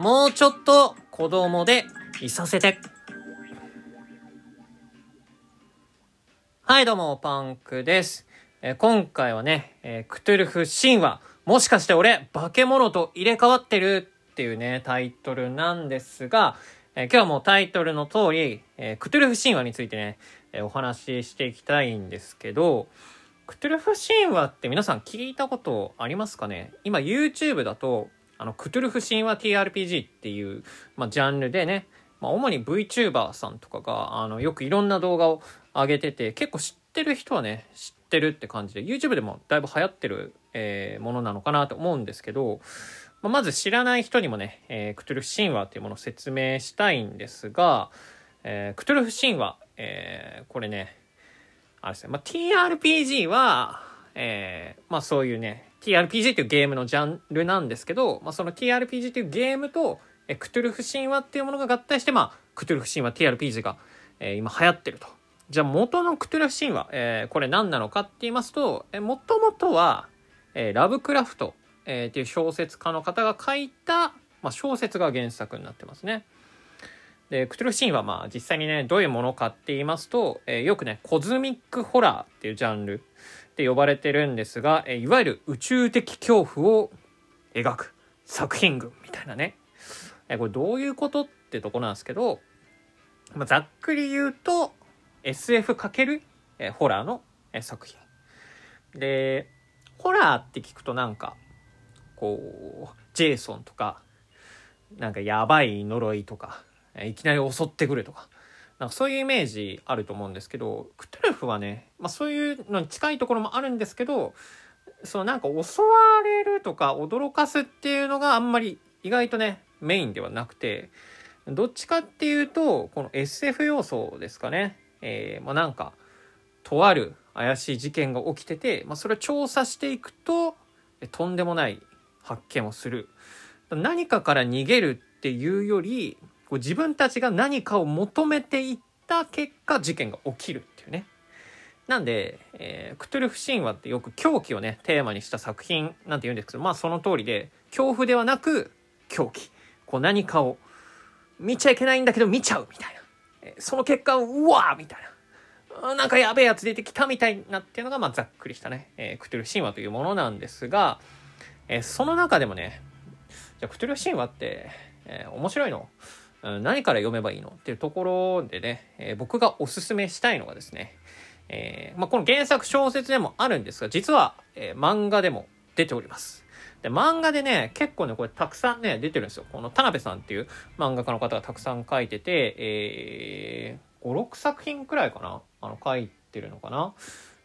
もうちょっと子供でいさせて。はい、どうも、パンクです。えー今回はね、えークトゥルフ神話、もしかして俺、化け物と入れ替わってるっていうね、タイトルなんですが、えー今日はもうタイトルの通り、えクトゥルフ神話についてね、えお話ししていきたいんですけど、クトゥルフ神話って皆さん聞いたことありますかね？今 YouTube だと、あの、クトゥルフ神話 TRPG っていう、まあ、ジャンルでね、まあ、主に VTuber さんとかが、あの、よくいろんな動画を上げてて、結構知ってる人はね、知ってるって感じで、YouTube でもだいぶ流行ってる、えーものなのかなと思うんですけど、まあ、まず知らない人にもね、えークトゥルフ神話っていうものを説明したいんですが、えークトゥルフ神話、えーこれね、あれですね、まあ、TRPG は、えーまあそういうね、TRPG っていうゲームのジャンルなんですけど、まあその TRPG っていうゲームと、えクトゥルフ神話っていうものが合体して、まあ、クトゥルフ神話 TRPG が、えー今流行ってると。じゃあ元のクトゥルフ神話、えーこれ何なのかって言いますと、えー、元々は、えーラブクラフト、えーっていう小説家の方が書いた、まあ、小説が原作になってますね。で、クトゥルフ神話、まあ実際にね、どういうものかって言いますと、えーよくね、コズミックホラーっていうジャンルで呼ばれてるんですが、えいわゆる宇宙的恐怖を描く作品群みたいなね。えこれどういうことってとこなんですけど、まあ、ざっくり言うと、SF× えホラーの、え作品。で、ホラーって聞くとなんか、こう、ジェイソンとか、なんかやばい呪いとか、いきなり襲ってくるとか、なんかそういうイメージあると思うんですけど、クトゥルフはね、まあそういうのに近いところもあるんですけど、そのなんか襲われるとか驚かすっていうのがあんまり意外とね、メインではなくて、どっちかっていうと、この SF 要素ですかね。えーまあなんか、とある怪しい事件が起きてて、まあそれを調査していくと、とんでもない発見をする。何かから逃げるっていうより、こう自分たちが何かを求めていった結果、事件が起きるっていうね。なんで、えークトゥルフ神話ってよく狂気をね、テーマにした作品なんて言うんですけど、まあその通りで、恐怖ではなく狂気。こう何かを見ちゃいけないんだけど見ちゃうみたいな。えーその結果、うわーみたいな。なんかやべえやつ出てきたみたいなっていうのが、まあざっくりしたね、えークトゥルフ神話というものなんですが、えその中でもね、じゃあクトゥルフ神話って、え面白いの？うん何から読めばいいのっていうところでね、えー僕がおすすめしたいのがですね、えーまあ、この原作小説でもあるんですが、実は、えー漫画でも出ております。で、漫画でね、結構ね、これたくさんね、出てるんですよ。この田辺さんっていう漫画家の方がたくさん書いてて、えー、5、6作品くらいかなあの、書いてるのかな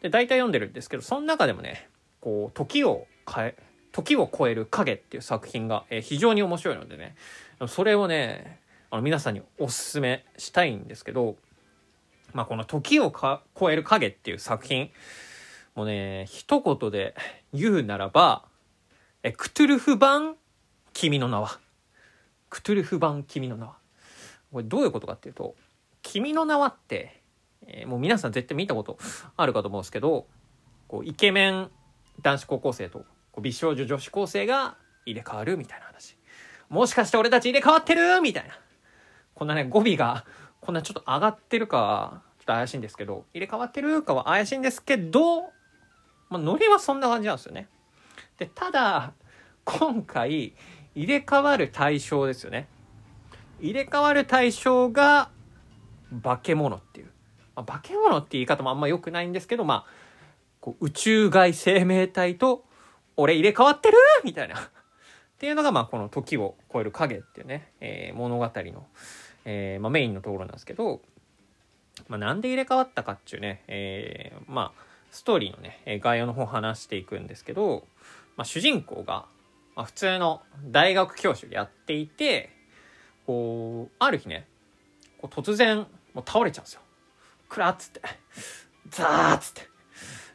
で、大体読んでるんですけど、その中でもね、こう、時を変え、時を超える影っていう作品が、えー非常に面白いのでね、それをね、あの皆さんにおすすめしたいんですけど、まあ、この時をか超える影っていう作品、もうね、一言で言うならば、え、クトゥルフ版君の名は。クトゥルフ版君の名は。これどういうことかっていうと、君の名はって、えーもう皆さん絶対見たことあるかと思うんですけど、こうイケメン男子高校生とこう美少女女子高生が入れ替わるみたいな話。もしかして俺たち入れ替わってるみたいな。こんなね、語尾が、こんなちょっと上がってるか、ちょっと怪しいんですけど、入れ替わってるかは怪しいんですけど、まあ、ノリはそんな感じなんですよね。で、ただ、今回、入れ替わる対象ですよね。入れ替わる対象が、化け物っていう。まあ、化け物って言い方もあんま良くないんですけど、まあ、こう宇宙外生命体と、俺入れ替わってる？みたいな。っていうのが、まあ、この時を超える影っていうね、えー物語の、えーまあ、メインのところなんですけど、まあ、なんで入れ替わったかっていうね、えーまあ、ストーリーのね、概要の方話していくんですけど、まあ、主人公が、まあ、普通の大学教師をやっていて、こう、ある日ね、こう突然、もう倒れちゃうんですよ。くらっつって、ザーっつって、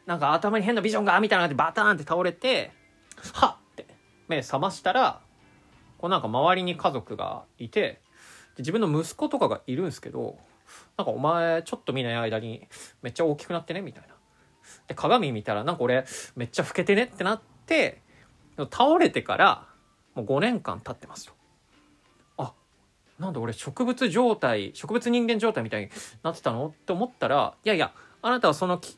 なんか頭に変なビジョンがみたいな感じでバターンって倒れて、はっって目覚ましたら、こうなんか周りに家族がいて、自分の息子とかがいるんですけど、なんかお前ちょっと見ない間にめっちゃ大きくなってねみたいな。で、鏡見たらなんか俺めっちゃ老けてねってなって、倒れてからもう5年間経ってますと。あなんで俺植物状態植物人間状態みたいになってたのって思ったらいやいやあなたはそのき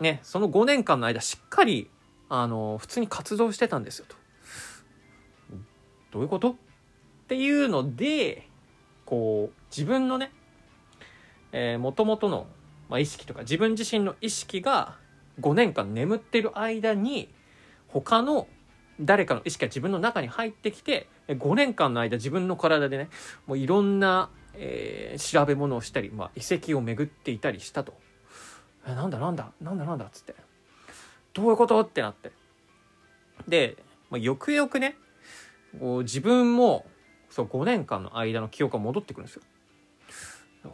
ねその5年間の間しっかりあの普通に活動してたんですよと。どういうこと？っていうのでこう自分のねもともとの、まあ、意識とか自分自身の意識が5年間眠ってる間に他の誰かの意識が自分の中に入ってきて5年間の間自分の体でねもういろんな、えー、調べ物をしたり、まあ、遺跡を巡っていたりしたと。えなんだなんだなんだなんだっつって。どういうこと？ってなって。で、まあ、よくよくねこう自分もそう5年間の間の記憶が戻ってくるんですよ。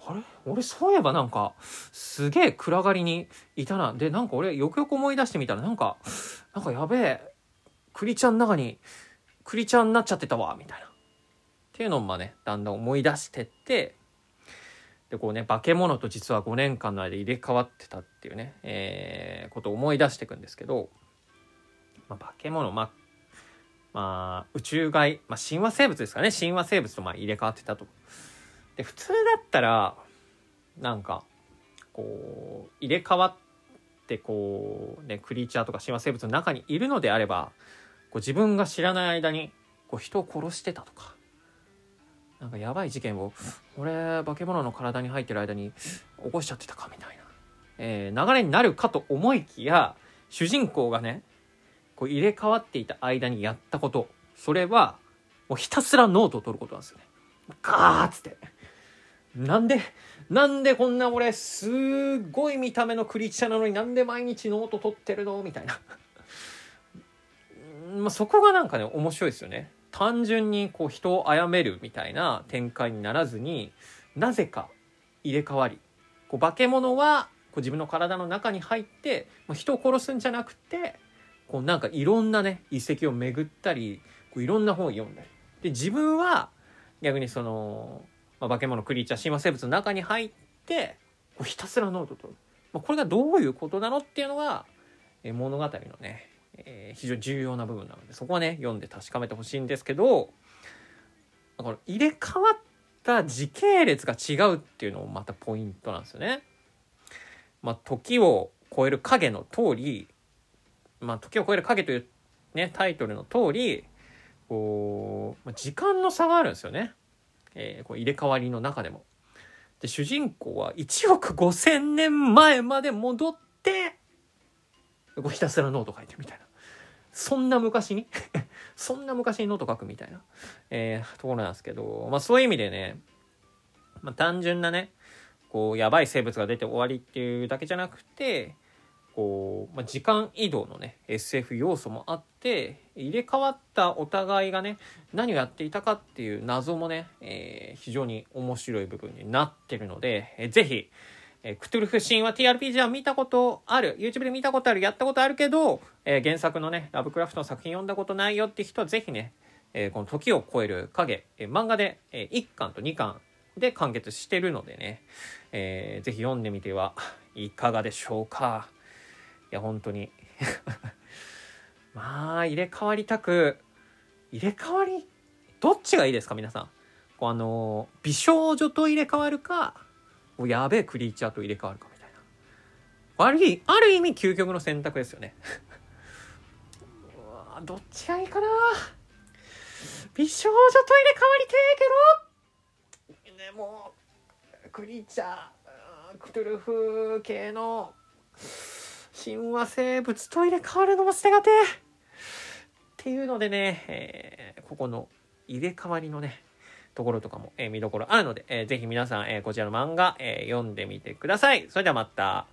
あれ？俺そういえばなんかすげえ暗がりにいたな。でなんか俺よくよく思い出してみたらなんかなんかやべえ栗ちゃんの中に栗ちゃんになっちゃってたわみたいな。っていうのをまあねだんだん思い出してってでこうね化け物と実は5年間の間入れ替わってたっていうね、えー、ことを思い出していくんですけど、まあ、化け物まあまあ、宇宙外、まあ、神話生物ですかね。神話生物とまあ入れ替わってたと。で、普通だったら、なんか、こう、入れ替わって、こう、ね、クリーチャーとか神話生物の中にいるのであれば、こう自分が知らない間に、こう人を殺してたとか、なんかやばい事件を、俺、化け物の体に入ってる間に起こしちゃってたか、みたいな、えー、流れになるかと思いきや、主人公がね、こう入れ替わっていた間にやったこと、それは、もうひたすらノートを取ることなんですよね。ガーッつって。なんで、なんでこんな俺、すごい見た目のクリーチャーなのになんで毎日ノート取ってるの？みたいな。まあ、そこがなんかね、面白いですよね。単純にこう人を殺めるみたいな展開にならずに、なぜか入れ替わり。こう化け物はこう自分の体の中に入って、まあ、人を殺すんじゃなくて、こうなんかいろんなね遺跡を巡ったりこういろんな本を読んだりで自分は逆にその、まあ、化け物クリーチャー神話生物の中に入ってこうひたすらノートと、まあ、これがどういうことなのっていうのが、えー、物語のね、えー、非常に重要な部分なのでそこはね読んで確かめてほしいんですけどこの入れ替わった時系列が違うっていうのもまたポイントなんですよね。まあ、時を超える影の通りまあ、時を超える影というね、タイトルの通り、こう、時間の差があるんですよね。えー、こう入れ替わりの中でも。で、主人公は1億5000年前まで戻って、こうひたすらノート書いてるみたいな。そんな昔に？そんな昔にノート書くみたいな、えー、ところなんですけど、まあそういう意味でね、まあ単純なね、こう、やばい生物が出て終わりっていうだけじゃなくて、こう、まあ、時間移動のね SF 要素もあって入れ替わったお互いがね何をやっていたかっていう謎もね、えー、非常に面白い部分になってるので、えー、ぜひ、えー、クトゥルフ神話 TRPG は見たことある YouTube で見たことあるやったことあるけど、えー、原作のねラブクラフトの作品読んだことないよって人はぜひね、えー、この時を超える影、えー、漫画で、えー、1巻と2巻で完結してるのでね、えー、ぜひ読んでみてはいかがでしょうか。や本当に。まあ入れ替わりたく入れ替わりどっちがいいですか皆さん。こうあの美少女と入れ替わるかもうやべえクリーチャーと入れ替わるかみたいな。あるある意味究極の選択ですよね。うわどっちがいいかな。美少女と入れ替わりてえけど。でもクリーチャークトゥルフ系の神話生物トイレ変わるのも捨てがてっていうのでね、えー、ここの入れ替わりのね、ところとかも、えー、見どころあるので、えー、ぜひ皆さん、えー、こちらの漫画、えー、読んでみてください。それではまた、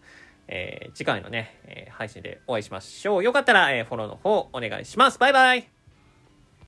えー、次回のね、えー、配信でお会いしましょう。よかったら、えー、フォローの方お願いします。バイバイ